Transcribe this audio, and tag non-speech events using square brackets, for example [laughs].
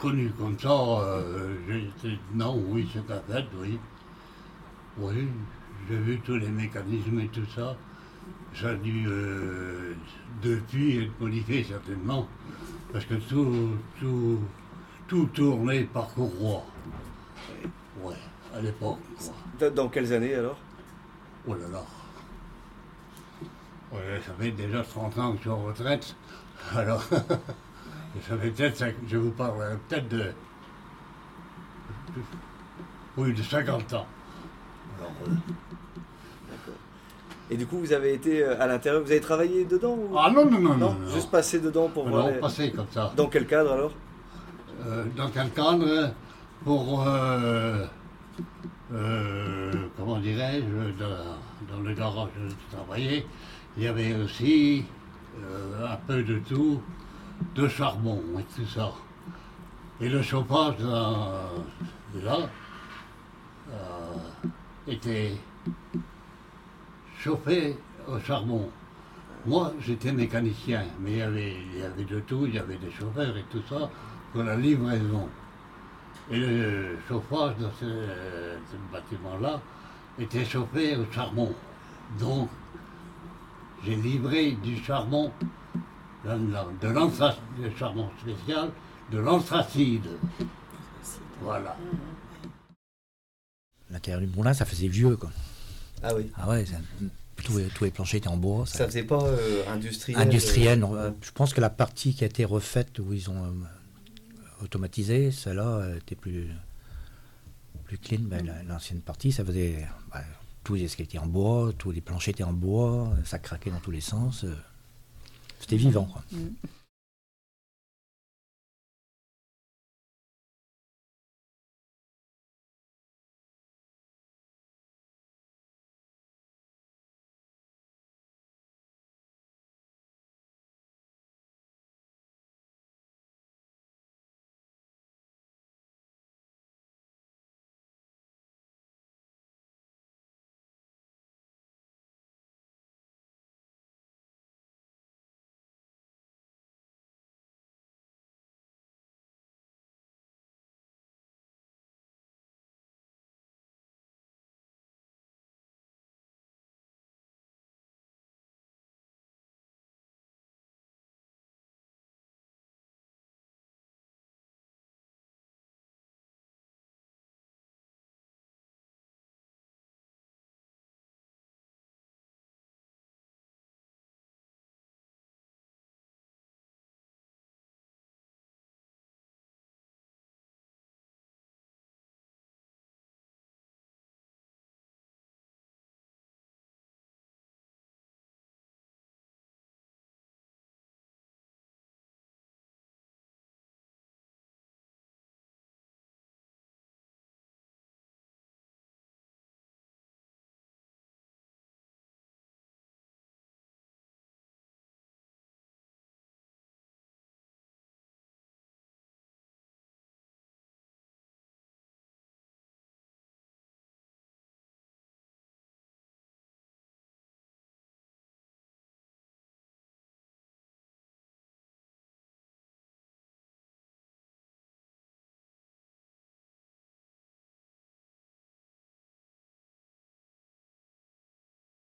connu comme ça, euh, j'ai non, oui, c'est un fait, oui. Oui, j'ai vu tous les mécanismes et tout ça. Ça a dû, euh, depuis, être modifié certainement, parce que tout, tout, tout tournait par courroie. Ouais, à l'époque. Dans- Dans quelles années alors? Oh là là. Ouais, ça fait déjà 30 ans que je suis en retraite. Alors, [laughs] ça fait peut-être, je vous parle euh, peut-être de. Oui, de 50 ans. Alors, euh, Et du coup, vous avez été euh, à l'intérieur, vous avez travaillé dedans ou... Ah non, non, non, non. juste passer dedans pour voir. Non, les- passer comme ça. Dans quel cadre alors? Euh, dans quel cadre Pour. euh, comment dirais-je dans, dans le garage où je travaillais, il y avait aussi un peu de tout, de charbon et tout ça. Et le chauffage dans- là euh, était chauffé au charbon. Moi, j'étais mécanicien, mais il y, avait, il y avait de tout, il y avait des chauffeurs et tout ça pour la livraison. Et le chauffage ce, ce bâtiment-là était chauffé au charbon. Donc, j'ai livré du charbon, de charbon spécial, de l'anthracide. Voilà. L'intérieur du moulin, ça faisait vieux, quoi. Ah oui. Ah ouais, ça- tous, les, tous les planchers étaient en bois. ça- Ça faisait pas euh, industriel industriel. euh, non. ouais. Je pense que la partie qui a été refaite, où ils ont euh, automatisé, celle-là euh, était plus, plus clean. Ben, la- L'ancienne partie, ça faisait. bah, tous les escaliers étaient en bois, tous les planchers étaient en bois, ça craquait dans tous les sens. C'était vivant. Quoi. Mm.